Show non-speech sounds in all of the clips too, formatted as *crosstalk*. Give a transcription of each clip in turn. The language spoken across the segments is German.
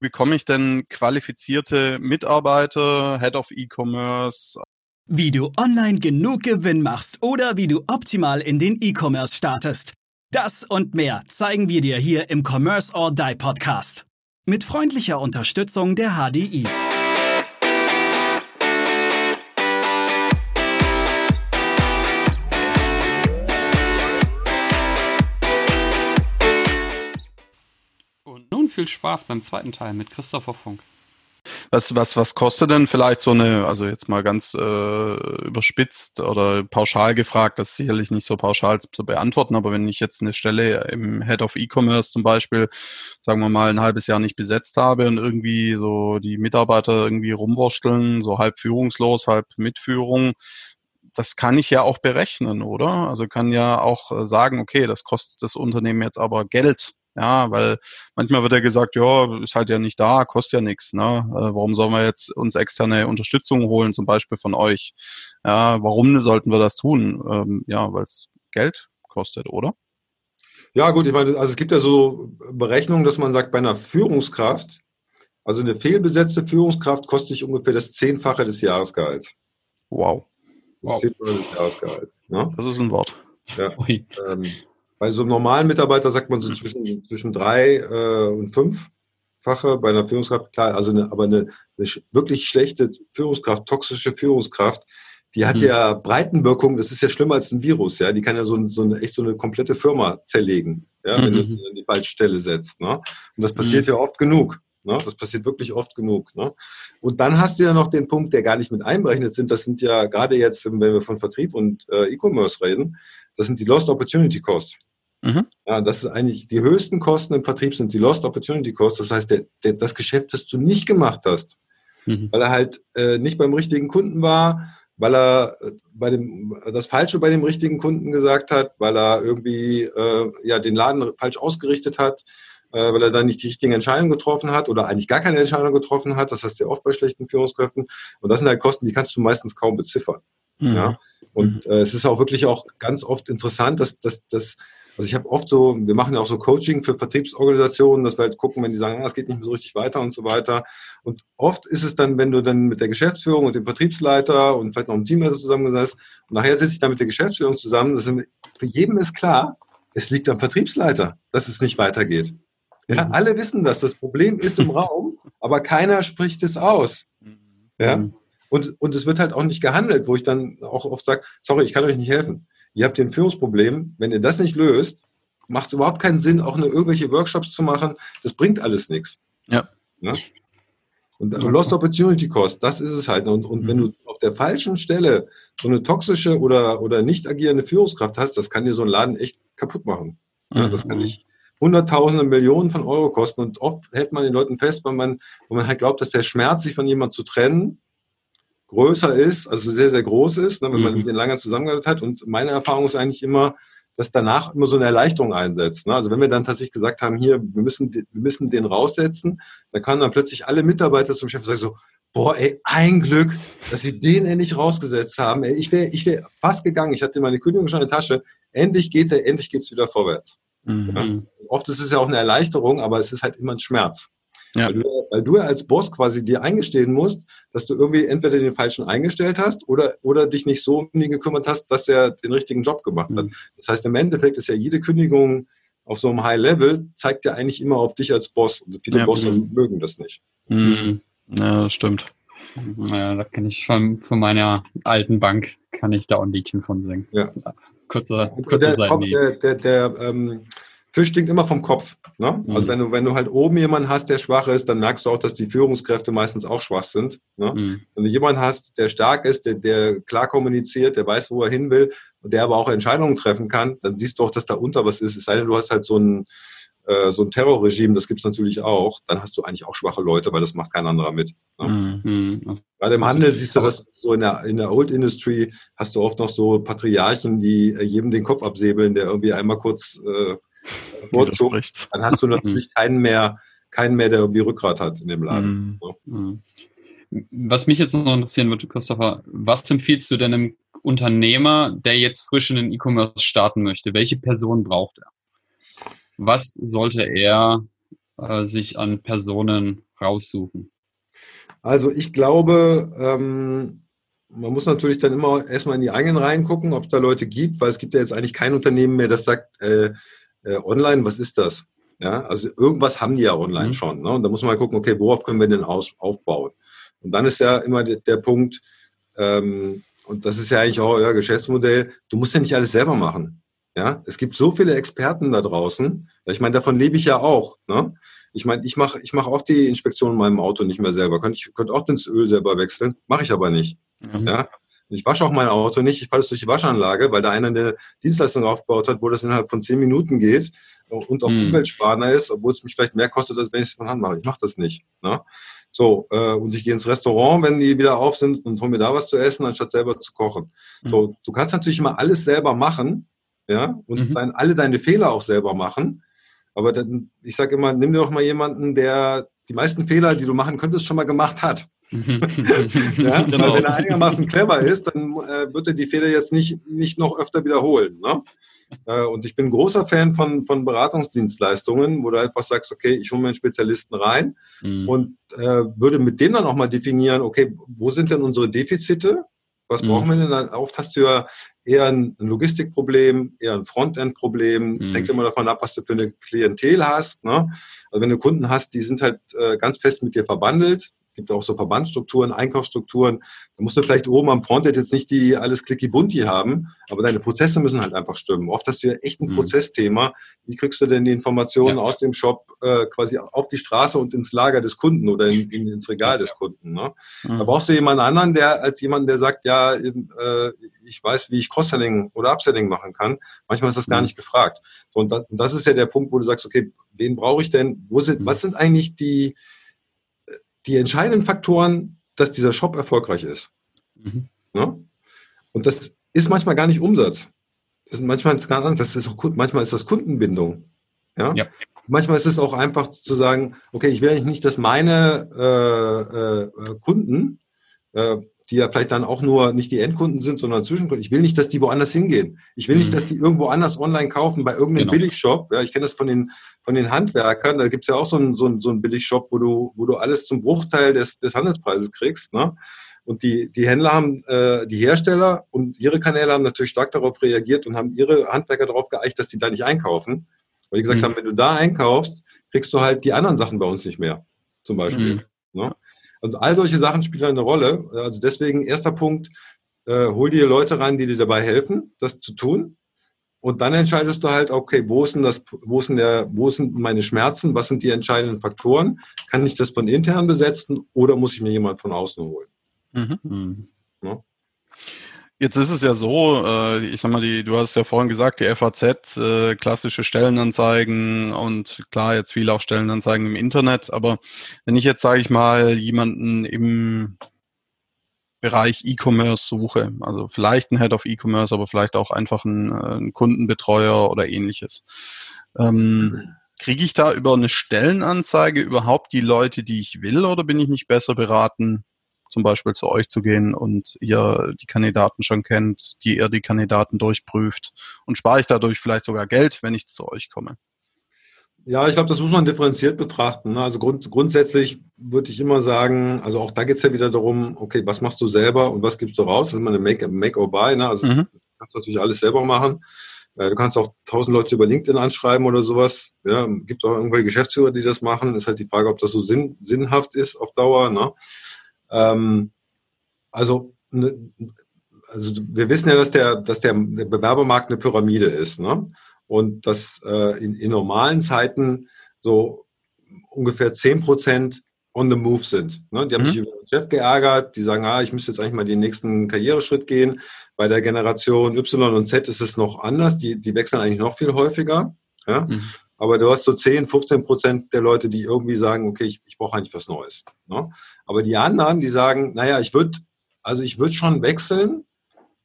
bekomme ich denn qualifizierte Mitarbeiter, Head of E-Commerce? Wie du online genug Gewinn machst oder wie du optimal in den E-Commerce startest. Das und mehr zeigen wir dir hier im Commerce or Die Podcast. Mit freundlicher Unterstützung der HDI. Viel Spaß beim zweiten Teil mit Christopher Funk. Was, was, was kostet denn vielleicht so eine, also jetzt mal ganz äh, überspitzt oder pauschal gefragt, das ist sicherlich nicht so pauschal zu beantworten, aber wenn ich jetzt eine Stelle im Head of E-Commerce zum Beispiel, sagen wir mal, ein halbes Jahr nicht besetzt habe und irgendwie so die Mitarbeiter irgendwie rumwursteln, so halb führungslos, halb Mitführung, das kann ich ja auch berechnen, oder? Also kann ja auch äh, sagen, okay, das kostet das Unternehmen jetzt aber Geld. Ja, weil manchmal wird ja gesagt, ja, ist halt ja nicht da, kostet ja nichts. Ne? Äh, warum sollen wir jetzt uns externe Unterstützung holen, zum Beispiel von euch? Ja, warum sollten wir das tun? Ähm, ja, weil es Geld kostet, oder? Ja, gut, ich meine, also es gibt ja so Berechnungen, dass man sagt, bei einer Führungskraft, also eine fehlbesetzte Führungskraft kostet sich ungefähr das Zehnfache des Jahresgehalts. Wow. Das wow. Zehnfache des Jahresgehalts. Ne? Das ist ein Wort. Ja. Ähm, bei so einem normalen Mitarbeiter sagt man so zwischen, zwischen drei äh, und fünffache. Bei einer Führungskraft, klar, also eine, aber eine, eine wirklich schlechte Führungskraft, toxische Führungskraft, die hat mhm. ja Breitenwirkung, das ist ja schlimmer als ein Virus, ja. Die kann ja so, so eine, echt so eine komplette Firma zerlegen, ja, wenn mhm. du an die falsche Stelle setzt. Ne? Und das passiert mhm. ja oft genug. Ne? Das passiert wirklich oft genug. Ne? Und dann hast du ja noch den Punkt, der gar nicht mit einberechnet sind. Das sind ja gerade jetzt, wenn wir von Vertrieb und äh, E-Commerce reden, das sind die Lost Opportunity Costs. Mhm. Ja, das ist eigentlich die höchsten Kosten im Vertrieb sind die Lost Opportunity Costs. Das heißt, der, der, das Geschäft, das du nicht gemacht hast, mhm. weil er halt äh, nicht beim richtigen Kunden war, weil er äh, bei dem das Falsche bei dem richtigen Kunden gesagt hat, weil er irgendwie äh, ja den Laden falsch ausgerichtet hat, äh, weil er dann nicht die richtigen Entscheidungen getroffen hat oder eigentlich gar keine Entscheidung getroffen hat. Das heißt ja oft bei schlechten Führungskräften. Und das sind halt Kosten, die kannst du meistens kaum beziffern. Mhm. Ja? Und äh, es ist auch wirklich auch ganz oft interessant, dass, dass, dass also ich habe oft so, wir machen ja auch so Coaching für Vertriebsorganisationen, dass wir halt gucken, wenn die sagen, ah, es geht nicht mehr so richtig weiter und so weiter. Und oft ist es dann, wenn du dann mit der Geschäftsführung und dem Vertriebsleiter und vielleicht noch einem Teamleiter zusammengesetzt und nachher sitze ich dann mit der Geschäftsführung zusammen, das ist, für jeden ist klar, es liegt am Vertriebsleiter, dass es nicht weitergeht. Ja, mhm. alle wissen das. Das Problem ist im Raum, aber keiner spricht es aus. Ja. Mhm. Und, und es wird halt auch nicht gehandelt, wo ich dann auch oft sage, sorry, ich kann euch nicht helfen. Ihr habt hier ein Führungsproblem. Wenn ihr das nicht löst, macht es überhaupt keinen Sinn, auch nur irgendwelche Workshops zu machen. Das bringt alles nichts. Ja. ja? Und also Lost Opportunity Cost, das ist es halt. Und, und mhm. wenn du auf der falschen Stelle so eine toxische oder, oder nicht agierende Führungskraft hast, das kann dir so ein Laden echt kaputt machen. Ja, das kann dich Hunderttausende, Millionen von Euro kosten. Und oft hält man den Leuten fest, weil man, weil man halt glaubt, dass der Schmerz, sich von jemandem zu trennen, größer ist, also sehr, sehr groß ist, ne, wenn man mhm. mit denen lange zusammengearbeitet hat. Und meine Erfahrung ist eigentlich immer, dass danach immer so eine Erleichterung einsetzt. Ne? Also wenn wir dann tatsächlich gesagt haben, hier, wir müssen, wir müssen den raussetzen, dann kamen dann plötzlich alle Mitarbeiter zum Chef und sagen so, boah, ey, ein Glück, dass sie den endlich rausgesetzt haben. Ey, ich wäre ich wär fast gegangen, ich hatte meine Kündigung schon in der Tasche. Endlich geht der, endlich geht's wieder vorwärts. Mhm. Ja? Oft ist es ja auch eine Erleichterung, aber es ist halt immer ein Schmerz. Ja. Weil, du, weil du als Boss quasi dir eingestehen musst, dass du irgendwie entweder den falschen eingestellt hast oder, oder dich nicht so um ihn gekümmert hast, dass er den richtigen Job gemacht hat. Mhm. Das heißt, im Endeffekt ist ja jede Kündigung auf so einem High Level, zeigt ja eigentlich immer auf dich als Boss. Und viele ja. Bosse mhm. mögen das nicht. Mhm. Ja, das stimmt. Ja, da kann ich von, von meiner alten Bank, kann ich da ein Liedchen von singen. Ja. Kurzer, kurzer der, der, der, der ähm, Fisch stinkt immer vom Kopf. Ne? Mhm. Also wenn du, wenn du halt oben jemanden hast, der schwach ist, dann merkst du auch, dass die Führungskräfte meistens auch schwach sind. Ne? Mhm. Wenn du jemanden hast, der stark ist, der, der klar kommuniziert, der weiß, wo er hin will und der aber auch Entscheidungen treffen kann, dann siehst du auch, dass da unter was ist. Es sei denn, du hast halt so ein, äh, so ein Terrorregime, das gibt's natürlich auch, dann hast du eigentlich auch schwache Leute, weil das macht kein anderer mit. Ne? Mhm. Gerade im Handel siehst du das so in der, in der Old Industry hast du oft noch so Patriarchen, die äh, jedem den Kopf absäbeln, der irgendwie einmal kurz äh, bevorzugt, dann hast du natürlich keinen mehr, keinen mehr, der irgendwie Rückgrat hat in dem Laden. Mhm. Was mich jetzt noch interessieren würde, Christopher, was empfiehlst du denn einem Unternehmer, der jetzt frisch in den E-Commerce starten möchte? Welche Person braucht er? Was sollte er äh, sich an Personen raussuchen? Also ich glaube, ähm, man muss natürlich dann immer erstmal in die eigenen Reihen gucken, ob es da Leute gibt, weil es gibt ja jetzt eigentlich kein Unternehmen mehr, das sagt, äh, äh, online, was ist das? Ja, also irgendwas haben die ja online mhm. schon. Ne? Und da muss man mal gucken, okay, worauf können wir denn aus, aufbauen? Und dann ist ja immer der, der Punkt, ähm, und das ist ja eigentlich auch euer Geschäftsmodell, du musst ja nicht alles selber machen. Ja, es gibt so viele Experten da draußen. Ich meine, davon lebe ich ja auch. Ne? Ich meine, ich mache ich mach auch die Inspektion in meinem Auto nicht mehr selber. Könnte ich könnte auch das Öl selber wechseln, mache ich aber nicht. Mhm. Ja, ich wasche auch mein Auto nicht, ich fahre es durch die Waschanlage, weil da einer eine Dienstleistung aufgebaut hat, wo das innerhalb von zehn Minuten geht und auch mhm. umweltsparender ist, obwohl es mich vielleicht mehr kostet, als wenn ich es von Hand mache. Ich mache das nicht. Ne? So, äh, und ich gehe ins Restaurant, wenn die wieder auf sind und hole mir da was zu essen, anstatt selber zu kochen. Mhm. So, du kannst natürlich immer alles selber machen, ja, und mhm. dann alle deine Fehler auch selber machen. Aber dann, ich sage immer, nimm dir doch mal jemanden, der die meisten Fehler, die du machen könntest, schon mal gemacht hat. *laughs* ja, genau. Wenn er einigermaßen clever ist, dann äh, wird er die Fehler jetzt nicht, nicht noch öfter wiederholen. Ne? Äh, und ich bin großer Fan von, von Beratungsdienstleistungen, wo du einfach halt sagst, okay, ich hole mir einen Spezialisten rein mhm. und äh, würde mit dem dann auch mal definieren, okay, wo sind denn unsere Defizite? Was mhm. brauchen wir denn dann? Oft hast du ja eher ein Logistikproblem, eher ein Frontend-Problem. Mhm. Das hängt immer davon ab, was du für eine Klientel hast. Ne? Also wenn du Kunden hast, die sind halt äh, ganz fest mit dir verbandelt, gibt auch so Verbandsstrukturen, Einkaufsstrukturen. Da musst du vielleicht oben am Frontend jetzt nicht die alles clicky bunti haben, aber deine Prozesse müssen halt einfach stimmen. Oft hast du ja echt ein mhm. Prozessthema. Wie kriegst du denn die Informationen ja. aus dem Shop äh, quasi auf die Straße und ins Lager des Kunden oder in, in, ins Regal des Kunden? Ne? Mhm. Da brauchst du jemanden anderen, der als jemand, der sagt, ja, äh, ich weiß, wie ich Cross-Selling oder Upselling machen kann. Manchmal ist das gar mhm. nicht gefragt. So, und, das, und das ist ja der Punkt, wo du sagst, okay, wen brauche ich denn? Wo sind, mhm. was sind eigentlich die die entscheidenden Faktoren, dass dieser Shop erfolgreich ist. Mhm. Ne? Und das ist manchmal gar nicht Umsatz. Das ist manchmal ist gar anders. Das ist auch, manchmal ist das Kundenbindung. Ja? ja. Manchmal ist es auch einfach zu sagen, okay, ich will nicht, dass meine äh, äh, Kunden äh, die ja vielleicht dann auch nur nicht die Endkunden sind, sondern Zwischenkunden. Ich will nicht, dass die woanders hingehen. Ich will nicht, mhm. dass die irgendwo anders online kaufen, bei irgendeinem genau. Billigshop. Ja, ich kenne das von den, von den Handwerkern. Da gibt's ja auch so einen, so einen, so einen Billigshop, wo du, wo du alles zum Bruchteil des, des Handelspreises kriegst. Ne? Und die, die Händler haben, äh, die Hersteller und ihre Kanäle haben natürlich stark darauf reagiert und haben ihre Handwerker darauf geeicht, dass die da nicht einkaufen. Weil die gesagt mhm. haben, wenn du da einkaufst, kriegst du halt die anderen Sachen bei uns nicht mehr. Zum Beispiel. Mhm. Ne? Und all solche Sachen spielen eine Rolle. Also deswegen erster Punkt, äh, hol dir Leute rein, die dir dabei helfen, das zu tun. Und dann entscheidest du halt, okay, wo ist denn das, wo ist denn der, wo sind meine Schmerzen, was sind die entscheidenden Faktoren? Kann ich das von intern besetzen oder muss ich mir jemand von außen holen? Mhm. Ja? Jetzt ist es ja so, äh, ich sag mal, die, du hast ja vorhin gesagt, die FAZ, äh, klassische Stellenanzeigen und klar, jetzt viele auch Stellenanzeigen im Internet, aber wenn ich jetzt, sage ich mal, jemanden im Bereich E-Commerce suche, also vielleicht ein Head of E-Commerce, aber vielleicht auch einfach ein, äh, ein Kundenbetreuer oder ähnliches, ähm, kriege ich da über eine Stellenanzeige überhaupt die Leute, die ich will, oder bin ich nicht besser beraten, zum Beispiel zu euch zu gehen und ihr die Kandidaten schon kennt, die ihr die Kandidaten durchprüft und spare ich dadurch vielleicht sogar Geld, wenn ich zu euch komme? Ja, ich glaube, das muss man differenziert betrachten. Ne? Also grund, grundsätzlich würde ich immer sagen, also auch da geht es ja wieder darum, okay, was machst du selber und was gibst du raus? Das ist immer eine Make, Make or Buy. Ne? Also mhm. du kannst natürlich alles selber machen. Äh, du kannst auch tausend Leute über LinkedIn anschreiben oder sowas. Ja, gibt auch irgendwelche Geschäftsführer, die das machen. Ist halt die Frage, ob das so sinn, sinnhaft ist auf Dauer. Ne? Ähm, also, ne, also wir wissen ja, dass der, dass der Bewerbermarkt eine Pyramide ist. Ne? Und dass äh, in, in normalen Zeiten so ungefähr zehn Prozent on the move sind. Ne? Die haben mhm. sich über den Chef geärgert, die sagen, ah, ich müsste jetzt eigentlich mal den nächsten Karriereschritt gehen. Bei der Generation Y und Z ist es noch anders, die, die wechseln eigentlich noch viel häufiger. Ja? Mhm. Aber du hast so 10, 15 Prozent der Leute, die irgendwie sagen, okay, ich, ich brauche eigentlich was Neues. Ne? Aber die anderen, die sagen, naja, ich würde, also ich würde schon wechseln,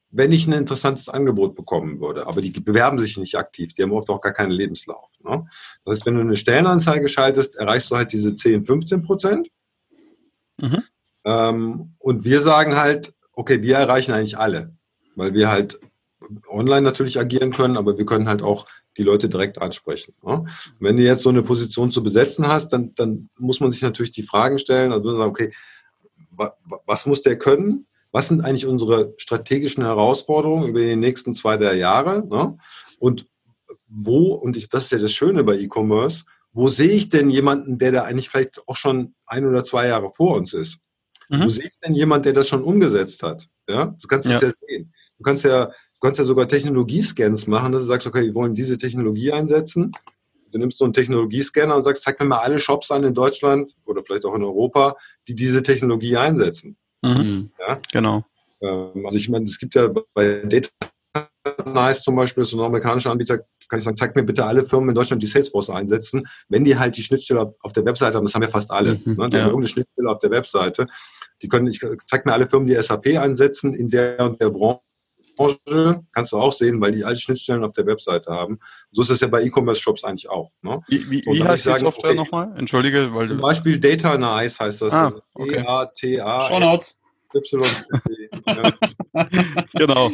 wenn ich ein interessantes Angebot bekommen würde. Aber die bewerben sich nicht aktiv, die haben oft auch gar keinen Lebenslauf. Ne? Das heißt, wenn du eine Stellenanzeige schaltest, erreichst du halt diese 10, 15 Prozent. Mhm. Ähm, und wir sagen halt, okay, wir erreichen eigentlich alle, weil wir halt online natürlich agieren können, aber wir können halt auch die Leute direkt ansprechen. Ne? Wenn du jetzt so eine Position zu besetzen hast, dann, dann muss man sich natürlich die Fragen stellen, also sagen, okay, wa, was muss der können? Was sind eigentlich unsere strategischen Herausforderungen über die nächsten zwei, drei Jahre? Ne? Und wo, und ich, das ist ja das Schöne bei E-Commerce, wo sehe ich denn jemanden, der da eigentlich vielleicht auch schon ein oder zwei Jahre vor uns ist? Mhm. Wo sehe ich denn jemanden, der das schon umgesetzt hat? Ja, das kannst du ja. ja sehen. Du kannst ja, kannst ja sogar Technologiescans machen, dass du sagst, okay, wir wollen diese Technologie einsetzen. Du nimmst so einen Technologiescanner und sagst, zeig mir mal alle Shops an in Deutschland oder vielleicht auch in Europa, die diese Technologie einsetzen. Mhm. Ja? Genau. Ähm, also ich meine, es gibt ja bei Data Nice zum Beispiel, ist ein amerikanischer Anbieter, kann ich sagen, zeig mir bitte alle Firmen in Deutschland, die Salesforce einsetzen, wenn die halt die Schnittstelle auf der Webseite haben, das haben ja fast alle, mhm, ne? die ja. haben irgendeine Schnittstelle auf der Webseite, die können, ich zeig mir alle Firmen, die SAP einsetzen in der und der Branche, kannst du auch sehen, weil die alle Schnittstellen auf der Webseite haben. So ist es ja bei E-Commerce-Shops eigentlich auch. Ne? Wie, wie, wie heißt die Software okay, nochmal? Entschuldige, weil Zum Beispiel Data Nice heißt das. Ah, also okay. E-A-T-A. Shownotes. Y. *laughs* genau.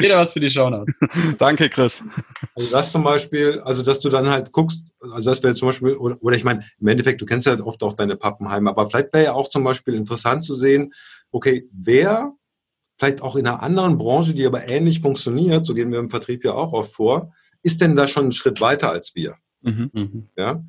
Jeder was für die Shownotes. *laughs* Danke, Chris. Also das zum Beispiel, also dass du dann halt guckst, also das wäre zum Beispiel, oder, oder ich meine, im Endeffekt, du kennst ja oft auch deine Pappenheime, aber vielleicht wäre ja auch zum Beispiel interessant zu sehen, okay, wer vielleicht auch in einer anderen Branche, die aber ähnlich funktioniert, so gehen wir im Vertrieb ja auch oft vor, ist denn da schon einen Schritt weiter als wir? Mhm. Ja.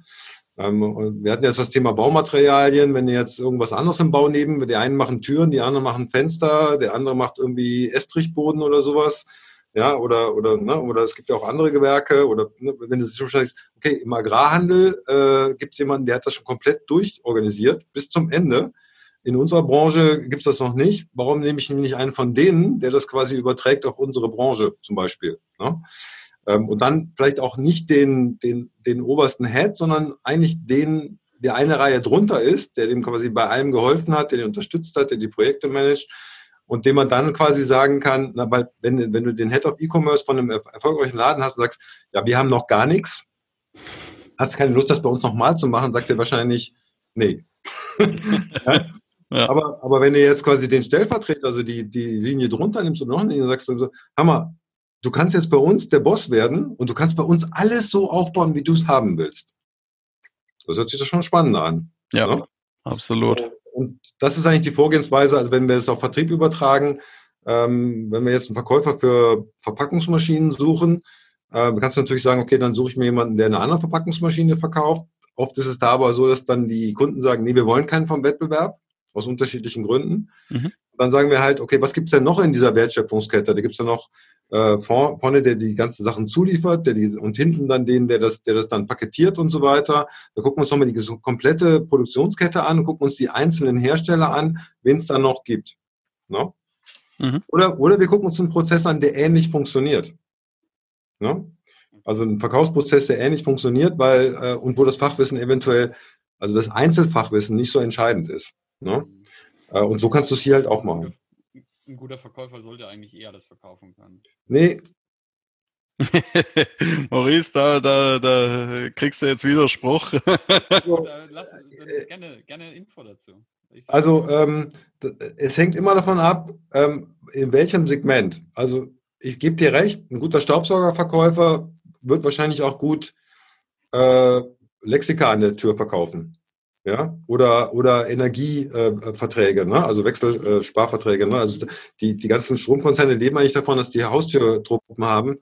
Ähm, wir hatten jetzt das Thema Baumaterialien, wenn ihr jetzt irgendwas anderes im Bau nehmen, die einen machen Türen, die anderen machen Fenster, der andere macht irgendwie Estrichboden oder sowas. Ja, oder, oder, ne, oder es gibt ja auch andere Gewerke, oder ne, wenn du schon sagst, okay, im Agrarhandel äh, gibt es jemanden, der hat das schon komplett durchorganisiert bis zum Ende. In unserer Branche gibt es das noch nicht. Warum nehme ich nicht einen von denen, der das quasi überträgt auf unsere Branche zum Beispiel? Ne? Ähm, und dann vielleicht auch nicht den, den, den obersten Head, sondern eigentlich den, der eine Reihe drunter ist, der dem quasi bei allem geholfen hat, der den unterstützt hat, der die Projekte managt und dem man dann quasi sagen kann, na, weil wenn, wenn du den Head of E-Commerce von einem erfolgreichen Laden hast und sagst, ja, wir haben noch gar nichts, hast keine Lust, das bei uns nochmal zu machen, sagt er wahrscheinlich, nee. *laughs* ja? Ja. Aber, aber wenn du jetzt quasi den Stellvertreter, also die, die Linie drunter nimmst und noch eine Linie sagst, dann so, Hammer, du kannst jetzt bei uns der Boss werden und du kannst bei uns alles so aufbauen, wie du es haben willst. Das hört sich doch schon spannend an. Ja, ne? absolut. Und das ist eigentlich die Vorgehensweise, also wenn wir es auf Vertrieb übertragen, ähm, wenn wir jetzt einen Verkäufer für Verpackungsmaschinen suchen, äh, kannst du natürlich sagen, okay, dann suche ich mir jemanden, der eine andere Verpackungsmaschine verkauft. Oft ist es da aber so, dass dann die Kunden sagen, nee, wir wollen keinen vom Wettbewerb, aus unterschiedlichen Gründen. Mhm. Dann sagen wir halt, okay, was gibt's denn noch in dieser Wertschöpfungskette? Da gibt's ja noch äh, vorne, der die ganzen Sachen zuliefert, der die, und hinten dann den, der das, der das dann paketiert und so weiter. Da gucken wir uns nochmal die komplette Produktionskette an, gucken uns die einzelnen Hersteller an, wen es da noch gibt. No? Ne? Mhm. Oder, oder wir gucken uns einen Prozess an, der ähnlich funktioniert. No? Ne? Also ein Verkaufsprozess, der ähnlich funktioniert, weil äh, und wo das Fachwissen eventuell, also das Einzelfachwissen nicht so entscheidend ist. Ne? Äh, und so kannst du es hier halt auch machen ein guter Verkäufer sollte eigentlich eher das verkaufen können. Nee. *laughs* Maurice, da, da, da kriegst du jetzt Widerspruch. *laughs* Also, lass, gerne, gerne Info dazu. Also ähm, es hängt immer davon ab, ähm, in welchem Segment. Also ich gebe dir recht, ein guter Staubsaugerverkäufer wird wahrscheinlich auch gut äh, Lexika an der Tür verkaufen ja, oder, oder Energieverträge, ne? also Wechselsparverträge. Ne? Also die, die ganzen Stromkonzerne leben eigentlich davon, dass die Haustürtruppen haben,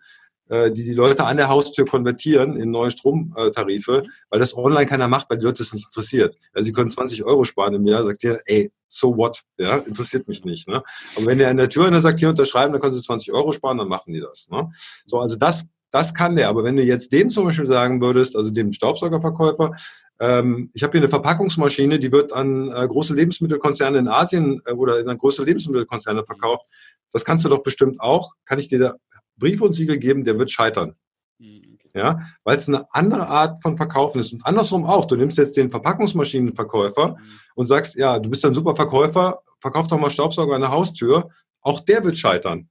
äh, die die Leute an der Haustür konvertieren in neue Stromtarife, weil das online keiner macht, weil die Leute das nicht interessiert. Also sie können 20 Euro sparen im Jahr, sagt ihr, ey, so what, ja, interessiert mich nicht. Ne? Aber wenn der an der Tür einer sagt, hier unterschreiben, dann können sie 20 Euro sparen, dann machen die das. Ne? So, also das das kann der. Aber wenn du jetzt dem zum Beispiel sagen würdest, also dem Staubsaugerverkäufer, ähm, ich habe hier eine Verpackungsmaschine, die wird an äh, große Lebensmittelkonzerne in Asien äh, oder in große Lebensmittelkonzerne verkauft. Das kannst du doch bestimmt auch. Kann ich dir da Brief und Siegel geben, der wird scheitern. Mhm, ja, weil es eine andere Art von Verkaufen ist. Und andersrum auch. Du nimmst jetzt den Verpackungsmaschinenverkäufer mhm. und sagst, ja, du bist ein super Verkäufer, verkauf doch mal Staubsauger an der Haustür. Auch der wird scheitern,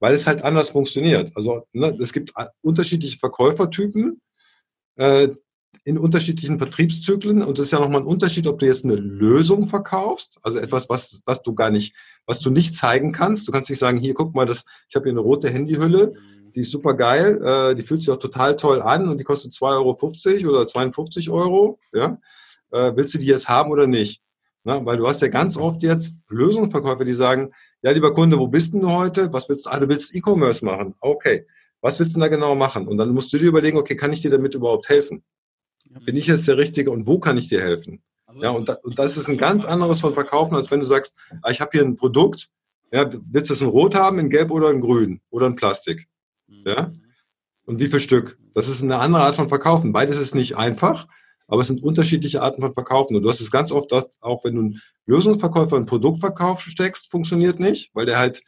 weil es halt anders funktioniert. Also ne, es gibt unterschiedliche Verkäufertypen. Äh, in unterschiedlichen Vertriebszyklen und das ist ja nochmal ein Unterschied, ob du jetzt eine Lösung verkaufst, also etwas, was, was du gar nicht, was du nicht zeigen kannst. Du kannst nicht sagen, hier, guck mal, das, ich habe hier eine rote Handyhülle, die ist super geil, äh, die fühlt sich auch total toll an und die kostet 2,50 Euro oder 52 Euro. Ja? Äh, willst du die jetzt haben oder nicht? Na, weil du hast ja ganz oft jetzt Lösungsverkäufer, die sagen, ja, lieber Kunde, wo bist denn du heute? Was willst du? Ah, du willst E-Commerce machen. Okay. Was willst du da genau machen? Und dann musst du dir überlegen, okay, kann ich dir damit überhaupt helfen? Bin ich jetzt der Richtige und wo kann ich dir helfen? Also ja, und, da, und das ist ein ganz anderes von Verkaufen, als wenn du sagst, ah, ich habe hier ein Produkt, ja, willst du es in Rot haben, in Gelb oder in Grün oder in Plastik? Ja? Und wie viel Stück? Das ist eine andere Art von Verkaufen. Beides ist nicht einfach, aber es sind unterschiedliche Arten von Verkaufen. Und du hast es ganz oft auch, wenn du einen Lösungsverkäufer einen Produktverkauf steckst, funktioniert nicht, weil der halt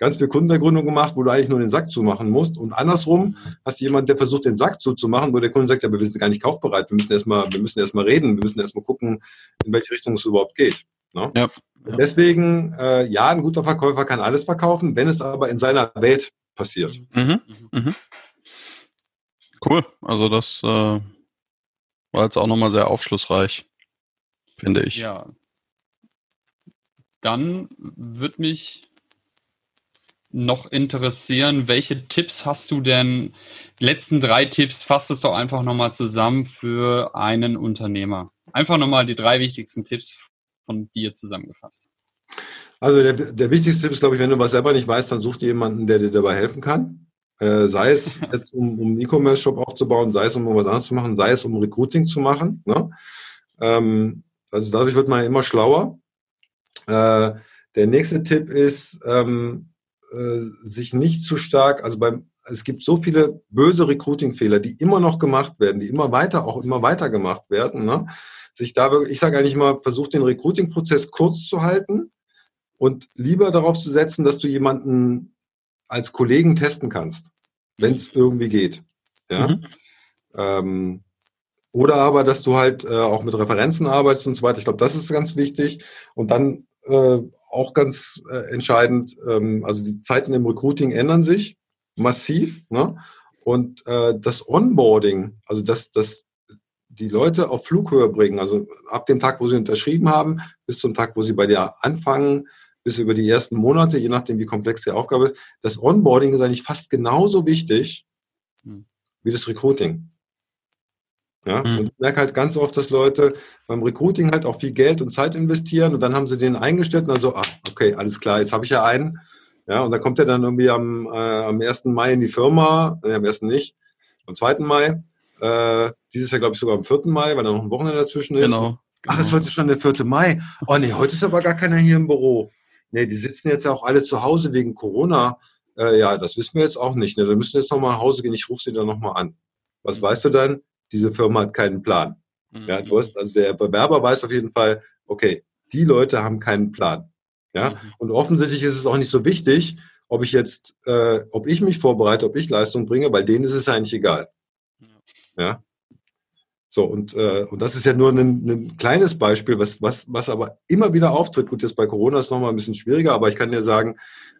ganz viel Kundenergründung gemacht, wo du eigentlich nur den Sack zumachen musst. Und andersrum hast du jemanden, der versucht, den Sack zuzumachen, wo der Kunde sagt, ja, wir sind gar nicht kaufbereit, wir müssen erstmal, wir müssen erstmal reden, wir müssen erstmal gucken, in welche Richtung es überhaupt geht. Ne? Ja, ja. Deswegen, äh, ja, ein guter Verkäufer kann alles verkaufen, wenn es aber in seiner Welt passiert. Mhm. Mhm. Cool. Also das äh, war jetzt auch nochmal sehr aufschlussreich, finde ich. Ja. Dann wird mich noch interessieren, welche Tipps hast du denn? Die letzten drei Tipps, fasst es doch einfach nochmal zusammen für einen Unternehmer. Einfach nochmal die drei wichtigsten Tipps von dir zusammengefasst. Also der, der wichtigste Tipp ist, glaube ich, wenn du was selber nicht weißt, dann such dir jemanden, der dir dabei helfen kann. Äh, sei es *laughs* jetzt, um, um einen E-Commerce-Shop aufzubauen, sei es, um was anderes zu machen, sei es, um Recruiting zu machen. Ne? Ähm, also dadurch wird man immer schlauer. Äh, der nächste Tipp ist, ähm, äh, sich nicht zu stark, also beim, es gibt so viele böse Recruiting-Fehler, die immer noch gemacht werden, die immer weiter, auch immer weiter gemacht werden. Ne? Sich da, ich sage eigentlich immer, versuch den Recruiting-Prozess kurz zu halten und lieber darauf zu setzen, dass du jemanden als Kollegen testen kannst, wenn es irgendwie geht. Ja? Mhm. Ähm, oder aber, dass du halt äh, auch mit Referenzen arbeitest und so weiter. Ich glaube, das ist ganz wichtig. Und dann äh, auch ganz äh, entscheidend, ähm, also die Zeiten im Recruiting ändern sich massiv. Ne? Und äh, das Onboarding, also das, das die Leute auf Flughöhe bringen, also ab dem Tag, wo sie unterschrieben haben, bis zum Tag, wo sie bei dir anfangen, bis über die ersten Monate, je nachdem, wie komplex die Aufgabe ist. Das Onboarding ist eigentlich fast genauso wichtig hm. wie das Recruiting. Ja, mhm. und ich merke halt ganz oft, dass Leute beim Recruiting halt auch viel Geld und Zeit investieren und dann haben sie den eingestellt und dann so, ah, okay, alles klar, jetzt habe ich ja einen. Ja, und dann kommt er dann irgendwie am, äh, am 1. Mai in die Firma, äh, am 1. nicht, am 2. Mai. Äh, dieses Jahr glaube ich sogar am 4. Mai, weil da noch ein Wochenende dazwischen ist. Genau. Ach, es ist heute schon der 4. Mai. Oh nee, heute ist aber gar keiner hier im Büro. Nee, die sitzen jetzt ja auch alle zu Hause wegen Corona. Äh, ja, das wissen wir jetzt auch nicht. Ne? Da müssen jetzt nochmal nach Hause gehen. Ich rufe sie dann nochmal an. Was weißt du dann? Diese Firma hat keinen Plan. Mhm. Ja, du hast, also der Bewerber weiß auf jeden Fall, okay, die Leute haben keinen Plan. Ja, mhm. und offensichtlich ist es auch nicht so wichtig, ob ich jetzt, äh, ob ich mich vorbereite, ob ich Leistung bringe, weil denen ist es eigentlich egal. Ja. So, und, äh, und das ist ja nur ein, ein kleines Beispiel, was, was, was aber immer wieder auftritt. Gut, jetzt bei Corona ist es nochmal ein bisschen schwieriger, aber ich kann dir sagen,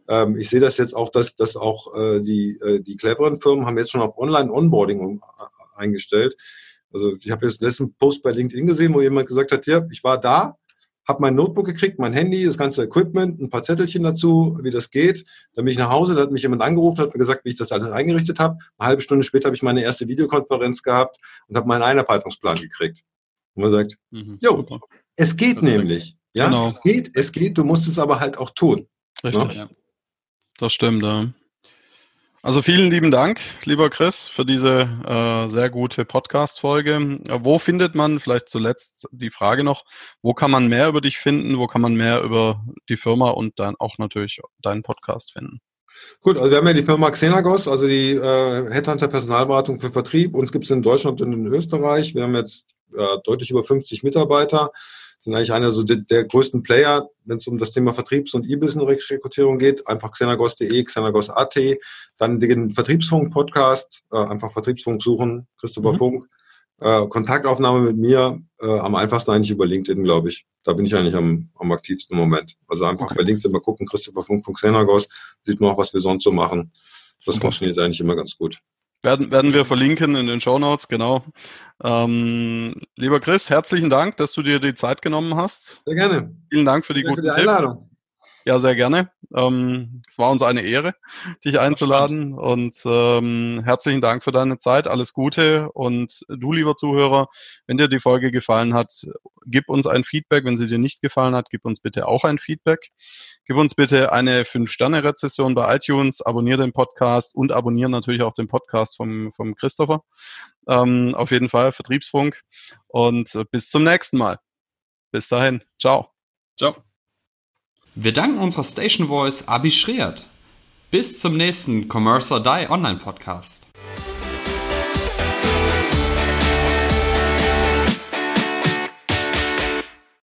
ähm, ich sehe das jetzt auch, dass, dass auch äh, die, äh, die cleveren Firmen haben jetzt schon auf Online-Onboarding äh, eingestellt. Also ich habe jetzt letzten Post bei LinkedIn gesehen, wo jemand gesagt hat, ja, ich war da, habe mein Notebook gekriegt, mein Handy, das ganze Equipment, ein paar Zettelchen dazu, wie das geht. Dann bin ich nach Hause, da hat mich jemand angerufen, hat mir gesagt, wie ich das alles eingerichtet habe. Eine halbe Stunde später habe ich meine erste Videokonferenz gehabt und habe meinen Einarbeitungsplan gekriegt. Und man sagt, mhm, jo, es geht das nämlich. Ja, genau. es geht, es geht, du musst es aber halt auch tun. Richtig. Ne? Ja. Das stimmt, ja. Also vielen lieben Dank, lieber Chris, für diese äh, sehr gute Podcast-Folge. Wo findet man, vielleicht zuletzt die Frage noch, wo kann man mehr über dich finden, wo kann man mehr über die Firma und dann auch natürlich deinen Podcast finden? Gut, also wir haben ja die Firma Xenagos, also die äh, Headhunter Personalberatung für Vertrieb. Uns gibt es in Deutschland und in Österreich. Wir haben jetzt äh, deutlich über 50 Mitarbeiter sind eigentlich einer so der, der größten Player, wenn es um das Thema Vertriebs- und E-Business-Rekrutierung geht. Einfach xenagos.de, xenagos.at, dann den Vertriebsfunk-Podcast, äh, einfach Vertriebsfunk suchen, Christopher mhm. Funk. Äh, Kontaktaufnahme mit mir äh, am einfachsten eigentlich über LinkedIn, glaube ich. Da bin ich eigentlich am, am aktivsten im Moment. Also einfach okay. bei LinkedIn mal gucken, Christopher Funk von Xenagos, sieht man auch, was wir sonst so machen. Das okay. funktioniert eigentlich immer ganz gut. Werden, werden wir verlinken in den Show Notes, genau. Ähm, lieber Chris, herzlichen Dank, dass du dir die Zeit genommen hast. Sehr gerne. Vielen Dank für die Danke guten für die Einladung. Tipps. Ja, sehr gerne. Ähm, es war uns eine Ehre, dich einzuladen und ähm, herzlichen Dank für deine Zeit. Alles Gute und du, lieber Zuhörer, wenn dir die Folge gefallen hat, gib uns ein Feedback. Wenn sie dir nicht gefallen hat, gib uns bitte auch ein Feedback. Gib uns bitte eine 5-Sterne-Rezession bei iTunes, abonniere den Podcast und abonniere natürlich auch den Podcast vom, vom Christopher. Ähm, auf jeden Fall Vertriebsfunk und bis zum nächsten Mal. Bis dahin. Ciao. Ciao. Wir danken unserer Station Voice Abi Schreert. Bis zum nächsten Commerce or Die Online Podcast.